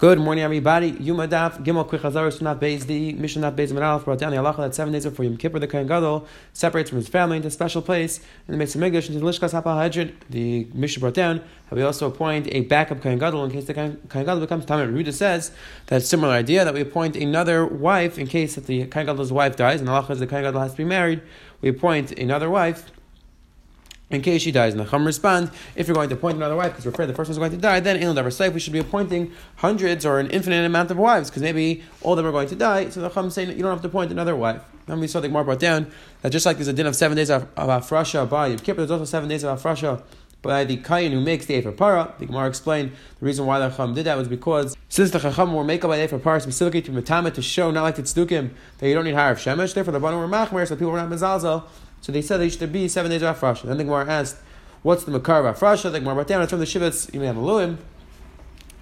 Good morning, everybody. Yoma Daf Gimel Chazar not Beis the Mishnah not Beis brought down the halacha that seven days before Yom Kippur the Kohen Gadol separates from his family into a special place and makes a Mikdash into the Lishkas Hapal The Mishnah brought down how we also appoint a backup Kohen Gadol in case the Kohen Gadol becomes Tamar. Ruda says that similar idea that we appoint another wife in case that the Kohen Gadol's wife dies and the halacha is the Kohen Gadol has to be married. We appoint another wife in case she dies. And the Chum respond, if you're going to appoint another wife because we're afraid the first one's going to die, then in never safe we should be appointing hundreds or an infinite amount of wives because maybe all of them are going to die. So the Chum saying you don't have to appoint another wife. And we saw the Gemara brought down that just like there's a din of seven days of, of Afrasha by Yom Kippur, there's also seven days of Afrasha by the Kayan who makes the Efer Para. The Gemara explained the reason why the Chacham did that was because since the Chacham were made up by the Efer Para specifically to Matama to show, not like the Tzdukim, that you don't need higher of Shemesh, therefore the Banu were Machmer, so people were not Mezalzel. So they said they should be seven days of Afrasha. Then the Gemara asked, What's the Makar of Afrasha? The Gemara brought down, it's from the Shivitz Yimei Maluim.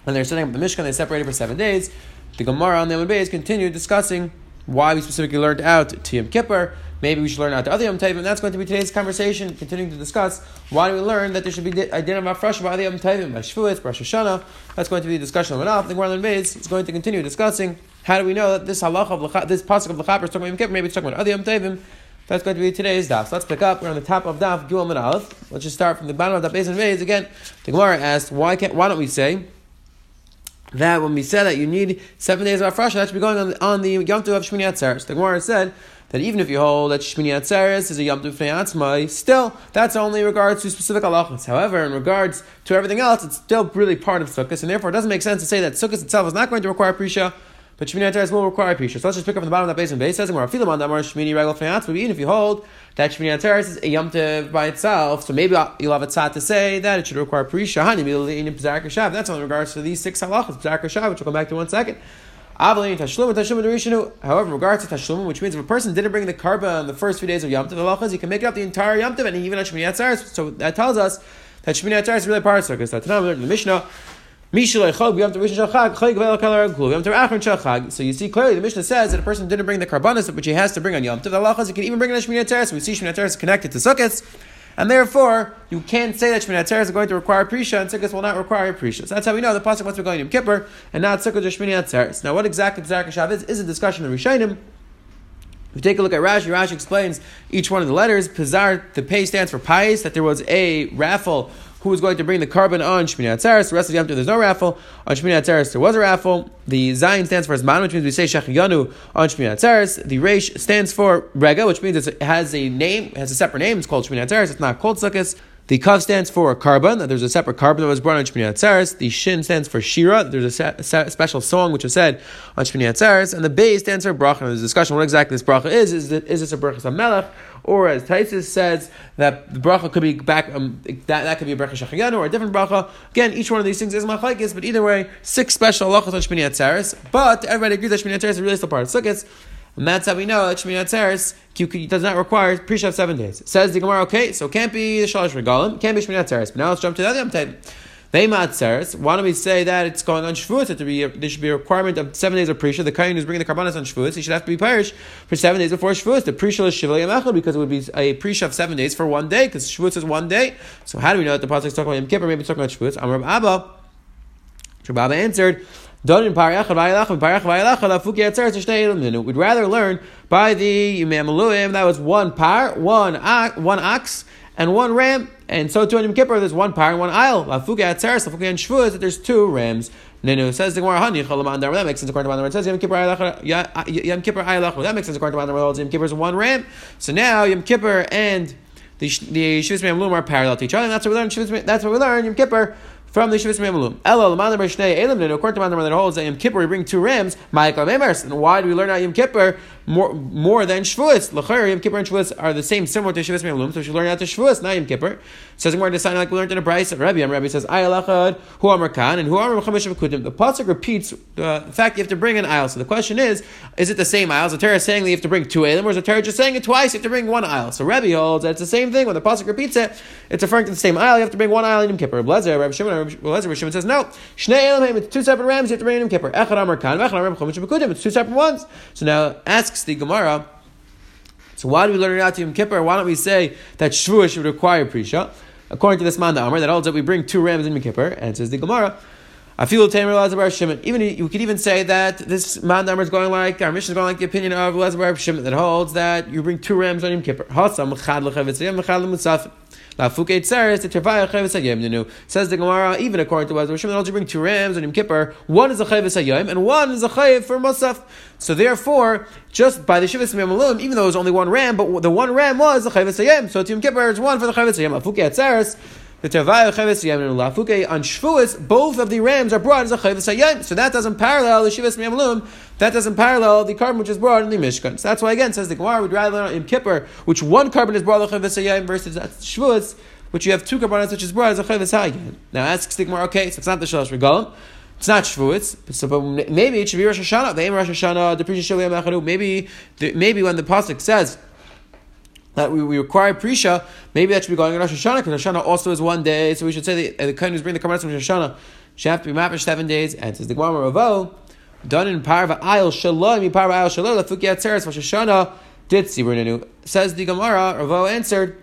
When they're setting up the Mishkan, they separated for seven days. The Gemara on the Yom Beis continued discussing why we specifically learned out to Yom Kippur. Maybe we should learn out to other Yom Tovim. That's going to be today's conversation, continuing to discuss why we learn that there should be a din of Afrasha by the Yom Tovim, by Shavuot, Rosh Hashanah. That's going to be the discussion of enough. The Gemara on is going to continue discussing how do we know that this halacha of this pasuk of Lechaper is talking about Yom Kippur, maybe it's talking about other Yom Tovim. That's going to be today's daf. So let's pick up. We're on the top of daf Gimel and Aleph. Let's just start from the bottom of the base and Vez again. The Gemara asked, why can't? Why don't we say that when we said that you need seven days of Afrasha, that should be going on, on the Yom Tov of Shmini Atzeres. The Gemara said that even if you hold that Shmini Atzeres is a Yom Tov still that's only in regards to specific halachas. However, in regards to everything else, it's still really part of Sukkot, and therefore it doesn't make sense to say that Sukkot itself is not going to require Prisha but Shmini Atzeres will require Pisha. So let's just pick up from the bottom of that base and base. Says Afilam on that more Shmini Regal. But even if you hold that Shmini Atzeres is a Yom by itself, so maybe you'll have a tzad to say that it should require Prisha. Hani in Pizar Kashav. That's all in regards to these six halachas, Kashav, which we'll come back to in one second. However, in regards to Tashlum, which means if a person didn't bring the karba in the first few days of Yom Tov, the halachas, he can make it up the entire Yom Tov and even on Shmini Atzeres. So that tells us that Shmini Atzeres is really part of Sukkot. That's the Mishnah. So you see clearly the Mishnah says that a person didn't bring the karbanis, which he has to bring on Yom Tov. The halachas he can even bring on Shmini Atzeres. We see Shmini Atzeres connected to Sukkot, and therefore you can't say that Shmini Atzeres is going to require Prisha, and Sukkot will not require Prisha. So that's how we know the pasuk must be going Yom Kippur and not Sukkot or Shmini Atzeres. Now, what exactly Pizar Kashav is is a discussion of Rishonim. If you take a look at Rashi, Rashi explains each one of the letters. Pizar, the pay stands for pious, that there was a raffle who was going to bring the carbon on Shmini Atzeres. The rest of the Yom there's no raffle. On Shmini Atzeres, there was a raffle. The Zayin stands for Zman, which means we say Shechiyanu on Shmini Atzeres. The Reish stands for Rega, which means it has a name, has a separate name. It's called Shmini Atzeres. It's not called Sukkot. The Kav stands for karban. There's a separate carbon that was brought on Shmini Atzeres. The Shin stands for Shira. There's a, se- se- special song which was said on Shmini Atzeres. And the Bay stands for bracha. And there's a discussion what exactly this bracha is. Is, it, is this a bracha melech? Or as Taisus says, that the bracha could be back, um, that, that could be a bracha shachayanu or a different bracha. Again, each one of these things is machlaikis, but either way, six special halachas on Shmini Atzeres. But everybody agrees that Shmini Atzeres is really still part of Sukkot. And that's how we know that Atzeres does not require pre-shav seven days. It says the Gemara, okay, so can't be the Shalosh Regalim, can't be Shmini Atzeres. But now let's jump to the other Yom they matzeres. Why don't we say that it's going on Shavuot? That there, should be a requirement of seven days of prisha. The kain who's bringing the karbanas on Shavuot, he should have to be parish for seven days before Shavuot. The prisha is shiva yamachel because it would be a prisha of seven days for one day because Shavuot is one day. So how do we know that the pasuk is talking about Yom Kippur? Maybe it's talking about Shavuot. Amar Abba. Abba answered. We'd rather learn by the Yimam that was one par, one one ox, and one ram. And so too on Yom Kippur, there's one par and one aisle. Lafuga at Tzeres, Lafuga and Shavuot, that there's two rams. Nenu says the Gemara, Hani That makes sense according to Bandar. It says Yom Kippur Yom Kippur That makes sense according to Bandar. Yom Kippur is one ram. So now Yom Kippur and the the Shivas are parallel to each other. And that's what we learn. That's what we learn Yom Kippur from the Shivas Me'amlum. Elo L'manar B'Shnei Elim Nenu. According to Bandar, that holds that Yom Kippur we bring two rams. Ma'ikal Memers. And why do we learn out Yom Kippur? More more than Shavuos. L'cher Yom Kippur and Shavuos are the same, similar to Shavuos Me'alum, so we should learn out to Shavuos, not Yom Kippur. Says more to sign like we learned in a Braisa. Rabbi, and Rabbi says Ayal Echad, Hu Amar Khan, and Hu Amar Chamish Kudim. The pasuk repeats the fact you have to bring an aisle. So the question is, is it the same aisle? Is the Torah saying that you have to bring two aisle, or is the Torah just saying it twice? You have to bring one aisle. So Rabbi holds that it's the same thing. When the pasuk repeats it, it's referring to the same aisle. You have to bring one aisle in Yom Kippur. Blazer, Rabbi Shimon, Rabbi Shimon says no. Shnei Elam, it's two separate rams. You have to bring in Yom Kippur. Echad Amar Khan, Echad Amar Chamish. It's two separate ones. So now asks the Gemara. So why do we learn it out to Yom Kippur? Why don't we say that Shavuot should require Prisha? According to this man, the Amr, that holds that we bring two rams in Yom Kippur, and says the Gemara, I feel Tamer Lazar Shimon. Even you could even say that this man number is going like our mission is going like the opinion of Lazar Shimon that holds that you bring two rams on Yom Kippur. Says the Gemara, even according to Shimon, holds you bring two rams on Yom Kippur. One is a chavis hayom and one is a chayiv for musaf. So therefore, just by the shivas me'amalim, even though it was only one ram, but the one ram was a chavis hayom. So to Yom Kippur is one for the chavis hayom. Lafuke tzeres. The Tavaya Chavis Yam and Lafuke on Shvuas, both of the rams are brought as a Chavis Hayim. So that doesn't parallel the Shivas Miyamlum. That doesn't parallel the carbon which is brought in the Mishkan. So that's why again says the Gemara would rather in Kippur, which one carbon is brought as a Chavis Hayim versus Shvuas, which you have two carbonates which is brought as a Chavis Hayim. Now asks the Gemara, okay, so it's not the Shalosh Regalim. It's not Shavuot, so but maybe it should be Rosh Hashanah. The aim Rosh Hashanah, the Prisha Maybe, maybe when the pasuk says that we, we require Prisha, maybe that should be going in Rosh Hashanah, because Rosh Hashanah also is one day, so we should say that the Kohen who's bringing the Karbanas from Rosh Hashanah should have to be mapped seven days, and says the Gemara Ravo, done in Parva Ayel Shalom, in Parva Ayel Shalom, Lafuki Atzeres, Rosh Hashanah, did Siburnenu. Says the Gemara, Ravo answered,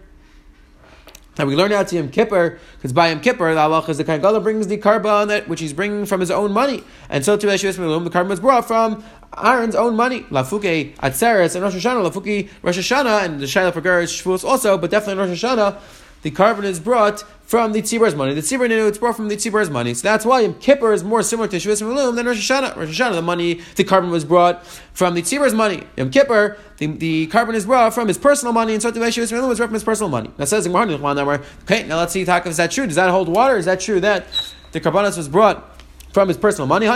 and we learn out to Yom Kippur, because by Yom Kippur, the Allah is the Kohen Gadol brings the carbon that which he's bringing from his own money. And so to Yeshua the carbon was brought from Aaron's own money. Lafuke Atzeres and Rosh Hashanah, Lafuke Rosh Hashanah, and the Shaila for Shavuos also, but definitely in Rosh Hashanah, the carbon is brought from the Tzibar's money. The Tzibur knew it's brought from the Tzibar's money. So that's why Yom Kippur is more similar to Shavuos Malum than Rosh Hashanah. Rosh Hashanah, the money, the carbon was brought from the Tzibar's money. Yom Kippur, the, the carbon is brought from his personal money, and so the Shavuos Malum was brought from his personal money. Now says okay, now let's see, talk, is that true? Does that hold water? Is that true that the carbonas was brought from his personal money?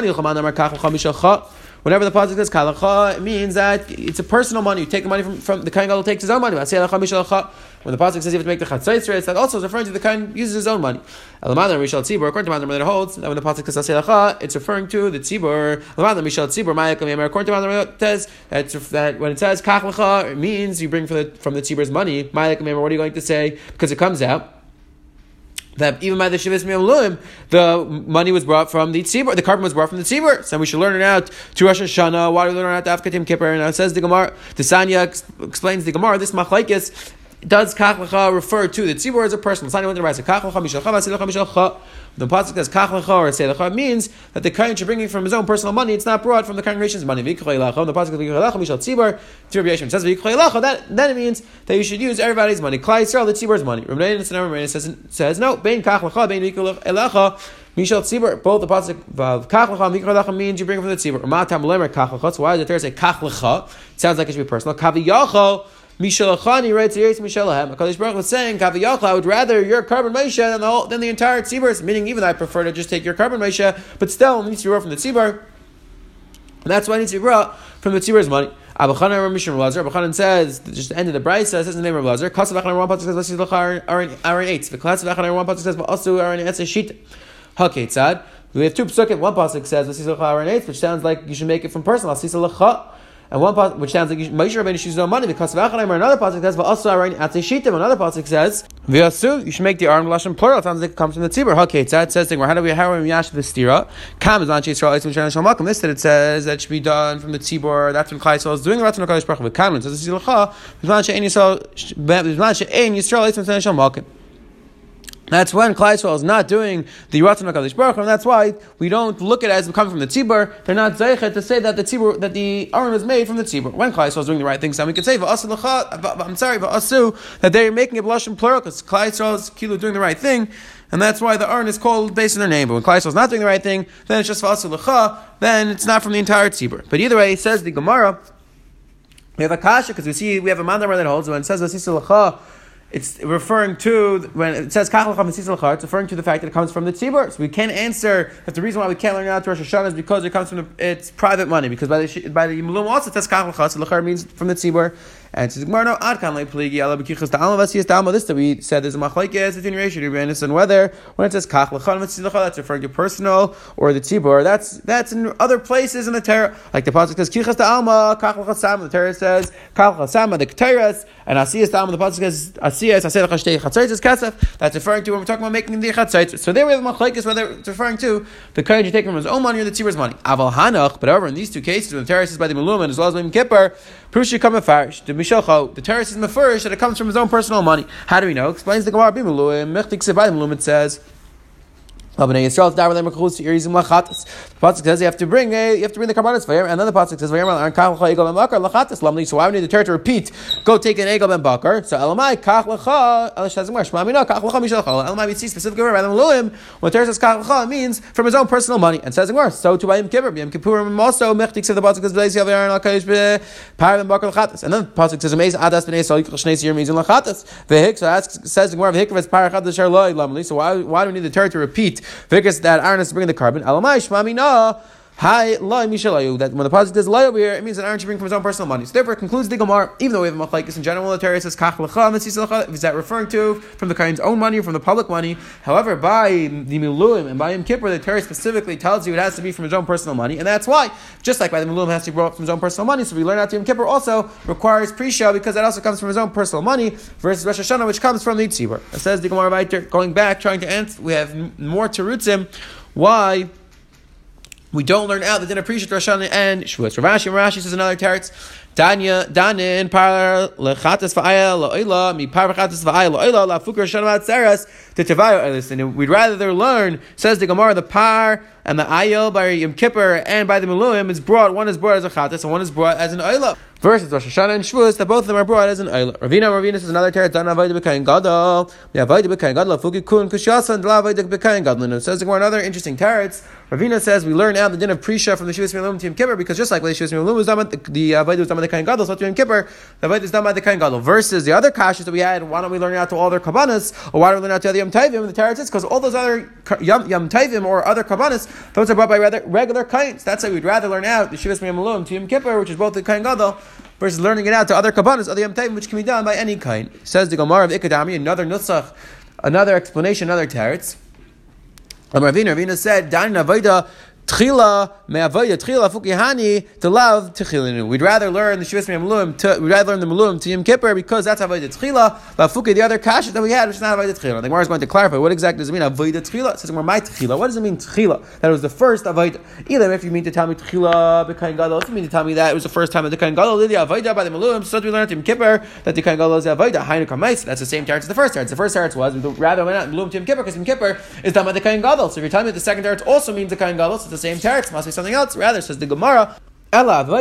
Whenever the pasuk says kalacha, means that it's a personal money. You take the money from, from the kain gadol takes his own money. When the pasuk says you have to make the chatzaitzres, that also is referring to the kain uses his own money. According to Madam holds that when the pasuk says it's referring to the tzibur. According to Madam says that when it says kach it means you bring from the from the tzibur's money. What are you going to say? Because it comes out that even by the Shivas Miyam the money was brought from the Tzibur, the carbon was brought from the Tzibur. So we should learn it out to Rosh Hashanah. Why do we learn it out to Afkatim Kippur? And it says the Gemara, the Sanya explains the Gemara, this machlaikis does kach refer to the tzibur as a person? Kach the pasuk says kach lecha or seilecha means that the kohen should bring from his own personal money. It's not brought from the congregation's money. The pasuk says lecha mishal tzibur. Tzibur says lecha. That then it means that you should use everybody's money. Klai Yisrael, the tzibur's money. Rabbeinu says says no. Bein kach bein lecha. Mishal tzibur. Both the pasuk of kach lecha and lecha means you bring from the tzibur. Matam lemer kach. So why does the Torah say kach lecha? Sounds like it should be personal. Kaviyachol. Mishalachani writes Yeris Mishalahem. Hakadosh Baruch was saying, Kaviyachla, I would rather your carbon Moshe than the whole, than the entire tzibur. Meaning, even I prefer to just take your carbon Moshe, but still it needs to be brought from the tzibur. And that's why it needs to be brought from the tzibur's money. Abachanan Mishim Lazar. Abachanan says just the end of the bride says the name of Lazar. Kasav Achanan one pasuk says Vasi Lachar Aron eight. The class of Achanan one pasuk says Va'asu Aron Etz Shita. Haketzad. We have two psukim. One pasuk says Vasi Lachar Aron eight, which sounds like you should make it from personal. Lacha. And one pasuk, which sounds like Moshe Rabbeinu should no money because of Achanaim, another pasuk says, "Va'asu arayin atzei shitim." Another pasuk says, "V'asu." You should make the arm lashon plural. It sounds like it comes from the tzibur. Okay, it says thing. How do we how we yash the stira? Kam is on Yisrael. It's Mishra Shal Malkum. Listed it says that should be done from the tzibur. That's when Yisrael is doing the Ratzon Hakadosh Baruch Hu. Kam it says this is Yisrael. Bizman she'ein Yisrael. That's when Klai Yisrael is not doing the Ratzon Hakadosh Baruch Hu, and that's why we don't look at it as coming from the Tzibur. They're not zeichet to say that the Tzibur that the Aron was made from the Tzibur. When Klai Yisrael is doing the right things, then we could say I'm sorry, Va'asu that they're making a blush plural because Klai Yisrael is doing the right thing, and that's why the Aron is called based on their name. But when Klai Yisrael is not doing the right thing, then it's just Va'asu L'cha, then it's not from the entire Tzibur. But either way, says the Gemara. We have a kasha because we see we have a mandamar that holds when it says Va'asu L'cha it's referring to when it says it's referring to the fact that it comes from the tzibur. So we can't answer that the reason why we can't learn out to Rosh Hashanah is because it comes from the, it's private money. Because by the by the Mulum also it says kach means from the tzibur. And says Gemara, no, ad kan pligi ala b'kichas da'alma vasiyas da'alma. This that we said there's a machlekes between Reish and and whether when it says kach l'chan v'tzilcha, that's referring to personal or the tzibur. That's that's in other places in the Torah, like the pasuk says kichas da'alma kach l'chasam. The Torah says kach l'chasam the Keteras and asiyas da'alma. The pasuk says asiyas asiyas l'chashtei chatzayis is kasef. That's referring to when we're talking about making the chatzayis. So there we have machlekes whether it's referring to the kohen you take from his own money or the tzibur's money. Aval hanach, but however in these two cases when the Torah says by the malum as well as by Kippur, Prusha come mefarish. The mishalcho, the terrace is mefarish that it comes from his own personal money. How do we know? Explains the Gemara. It says. The pasuk says you have to bring a, you have to bring the karbanis for and then the pasuk says So why would need the Torah to repeat? Go take an egel ben bakar. So elamai kach lecha el shazimar shmamina kach lecha Elamai we see. When Torah says kach lecha, means from his own personal money and says more. So to Bayim Kippur, Kippurim also mechtik says the pasuk says v'leisi aver al kadosh par ben bakar lechatas. And then the pasuk says amazing adas b'nei so yichol shnei siyir mizin lechatas. V'hik so says more lamli. So why why do we need the Torah to repeat? V'hik that Aaron is bringing the carbon. Elamai shmamina. Hi, mishalayu. That when the positive is loy over here, it means that Aaron should bring from his own personal money. So therefore, it concludes the Gemara. Even though we have a machlekes in general, the Torah says kach lecha Is that referring to from the Kain's own money or from the public money? However, by the miluim and by Yom Kippur, the Torah specifically tells you it has to be from his own personal money, and that's why, just like by the miluim has to be brought from his own personal money. So we learn out to Yom Kippur also requires pre-show because that also comes from his own personal money versus Rosh Hashanah, which comes from the tzibur. It says the Gemara going back, trying to answer. We have more him. Why? We don't learn out the din of Prishat Rosh Hashanah and Shavuos. Rashi Rashi says another teretz. Danya Danin par lechatas va'aya la'oila mi par lechatas va'aya la'oila la fukar shanam atzeres And we'd rather learn says the Gemara the par and the ayil by Yom Kippur and by the Miluim is brought. One is brought as a chatas and one is brought as an oila. Versus Rosh Hashanah and Shavuos that both of them are brought as an oila. Ravina Ravina says another teretz. Dana avodah b'kayin gadol. We avodah b'kayin gadol. Fuki kun kushasa and la avodah b'kayin gadol. And says the Gemara another interesting teretz. Ravina says we learn out the din of Prisha from the Shivas Miluim to Yom Kippur because just like the Shivas Miluim was done the, the uh, was done by the Kain Gadol, so to Yom Kippur, the Avodah is done by the Kain Gadol. Versus the other kashas that we had, why don't we learn out to all their kabbanas, or why don't we learn out to the Yom Tovim? The Torah says because all those other Yom, Yom or other kabbanas, those are brought by rather, regular kains. That's why we'd rather learn out the Shivas Miluim to Yom Kippur, which is both the Kain Gadol, versus learning it out to other kabbanas, other Yom Tovim, which can be done by any kind. Says the Gemara of Ikadami, another nusach, another explanation, another teretz. Ravina, Ravina said, "Dan avoda Tchila me'avoya tchila fukihani to love tchilinu. We'd rather learn the shivas me'amulim. We'd rather learn the maluim to Yom Kippur because that's avoya tchila. But fuki the other kasha that we had, which is not avoya tchila. The Gemara is going to clarify what exactly does it mean avoya tchila. It says more my tchila. What does it mean tchila? That it was the first avoya. Either if you mean to tell me tchila b'kain gadol, if you mean to tell me that it was the first time of the kain gadol, did the avoya by the maluim. So we learned to Yom Kippur that the kain gadol is the avoya. Hainu kamais. That's the same teretz as the first teretz. The first teretz was rather went out maluim to Yom Kippur because Yom Kippur is done by the kain gadol. So if you're telling me the second teretz also means the kain gadol, so same teretz. Must be something else. Rather, says the Gemara, Rather,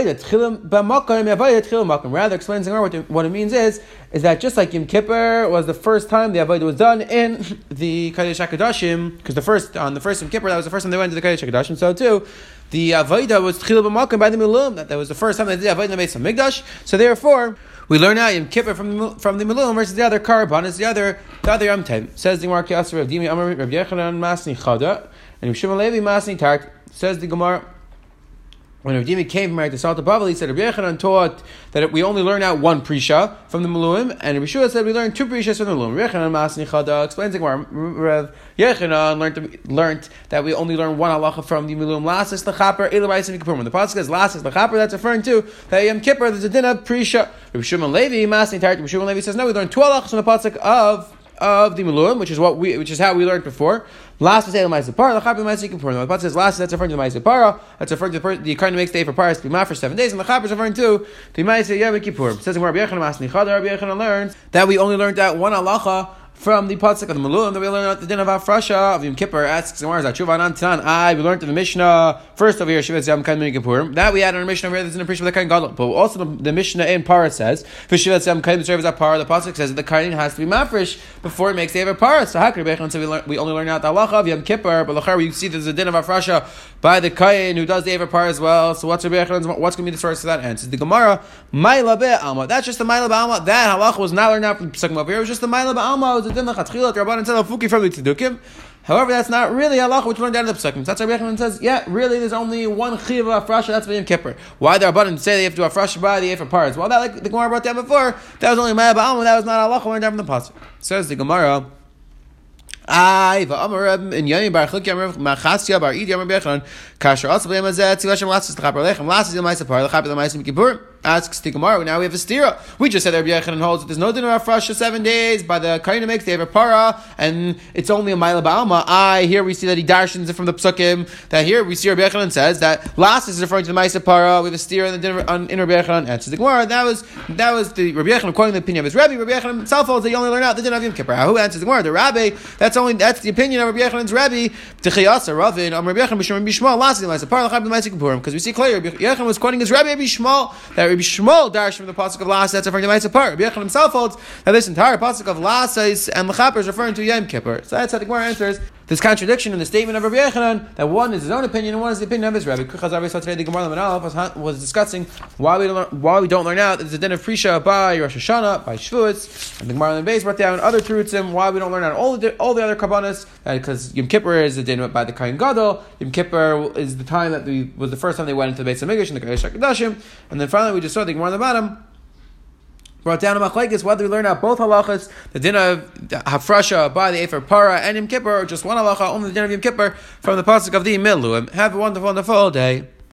explains the Gemara what it means is is that just like Yom Kippur was the first time the avodah was done in the Kodesh Hakadoshim, because the first on the first Yom Kippur that was the first time they went to the Kodesh Hakadoshim. So too, the avodah was tchila b'makom by the milum. That that was the first time they did avodah base of Mikdash. So therefore. We learn out Yom Kippur from the, from the Milum versus the other Karban is the other the other Yom. Says the Gemara Kiasar Rav Dimi Amar Rav Yechanan Masni Chada and Shimon Levi Masni Tart. Says the Gemara when Rav came from to Salta Bavel, he said Rabbi Yechanan taught that we only learn out one prisha from the Maluim, and Rabbi Shua said we learn two prishas from the Maluim. Rabbi Yechanan Masni Chada explains it more. Rav Yechanan learned, learned that we only learn one halacha from the Maluim. Last is the Chaper, Elabais and. When the pasuk says the Chaper, that's referring to that Yom Kippur, there's a din of prisha. Rabbi Shimon Levi, Masni Tart, Rabbi Shimon Levi says no, we learn two halachas from the pasuk of of the Maluim, which is what we, which is how we learned before. Last was the Ma'aseh Para, the Ma'aseh Kippur. The Pasuk says last, that's referring to the Ma'aseh Para. That's referring to the, the kind makes day for Paras to be for seven days, and the Chaper is referring to the Ma'aseh Yom Kippur. It says in Rabbi Yechanan Masni Chada, Rabbi Yechanan learns that we only learned that one halacha from the pasuk of the Maluim that we learned at the din of Afrasha of Yom Kippur asks Gemara Zachuva Nan I we learned in the Mishnah first over here Shivat Yom Kain Kippur that we had in our Mishnah where there's an appreciation of the Kain Gadol. But also the, the Mishnah in Parah says for Shivat Yom Kain Parah the pasuk says that the Kain has to be mafresh before it makes the Ever Parah so could Rebbeinu we, learn, we only learn out the halacha of Yom Kippur but lachar you see there's a din of Afrasha by the Kain who does the Ever Parah as well. So what's Rebbeinu what's going to be the source of that? Answer the Gemara Maila Be Alma that's just the Maila Be Alma that halacha was not learned out from Pesukim over here. It was just the Maila Be Of from the Tzedukim. However, that's not really Allah which one down in the Pesukim. That's Rabbi Yechon says, yeah, really, there's only one chiva afrasha. That's Yom Kippur. Why the Rabbanan say they have to afrasha by the for parts? Well, that like the Gemara brought down before. That was only Maya Ba'alma. That was not who went down from the pasuk. Says the Gemara. I va'amar in Yom Bar Chuk Yom Machasya Bar Id Yom Bechon Kasher also b'Yom Azeh Tzivashem Lasses L'Chaper Lechem Lasses Ma'aseh Par L'Chaper L'Ma'aseh Kippur Asks the Gemara. Now we have a stira. We just said Rabbi Yechanan holds that there's no dinner for seven days by the kain makes they have a para and it's only a mile ba'alma. I here we see that he darshins it from the psukim. That here we see Rabbi Yechanan says that last is referring to the Maisa para. We have a stira in the dinner on in Rabbi Yechanan. Answers the Gemara. That was that was the Rabbi Yechanan according to the opinion of his Rabbi. Rabbi Yechanan himself holds that you only learn out the dinner of Yom Kippur. Who answers the Gemara? The Rabbi. That's only that's the opinion of Rabbi Yechanan's Rabbi. Techiyasa Ravin. Rabbi Yechanan B'Shmal. Last is the Maisa para. The Maisa Kippurim. Because we see clearly Rabbi Yechan was quoting his Rabbi Rabbi Shmuel, that Rabbi Shmuel dash from the pasuk of last that's referring to Ma'aseh Par. Rabbi Yechan himself holds that this entire pasuk of last and Lechaper is referring to Yom Kippur. So that's how the Gemara answers this contradiction in the statement of Rabbi Yechanan that one is his own opinion and one is the opinion of his Rabbi. So today the Gemara was, was discussing why we learn, why we don't learn out. It's a din of Prisha by Rosh Hashanah by Shavuos, and the Gemara Beis brought down other terutzim why we don't learn out all the all the other kabbanas because uh, Yom Kippur is a din by the Kain Gadol. Yom Kippur is the time that was the first time they went into the Beis Hamikdash and the Kodesh Hakadoshim, and then finally we just saw the Gemara on the bottom brought down a machlekes whether we learn out both halachas, the din of hafrasha by the Efer Para and Yom Kippur, or just one halacha, only the din of Yom Kippur from the pasuk of the Miluim. Have a wonderful, wonderful day.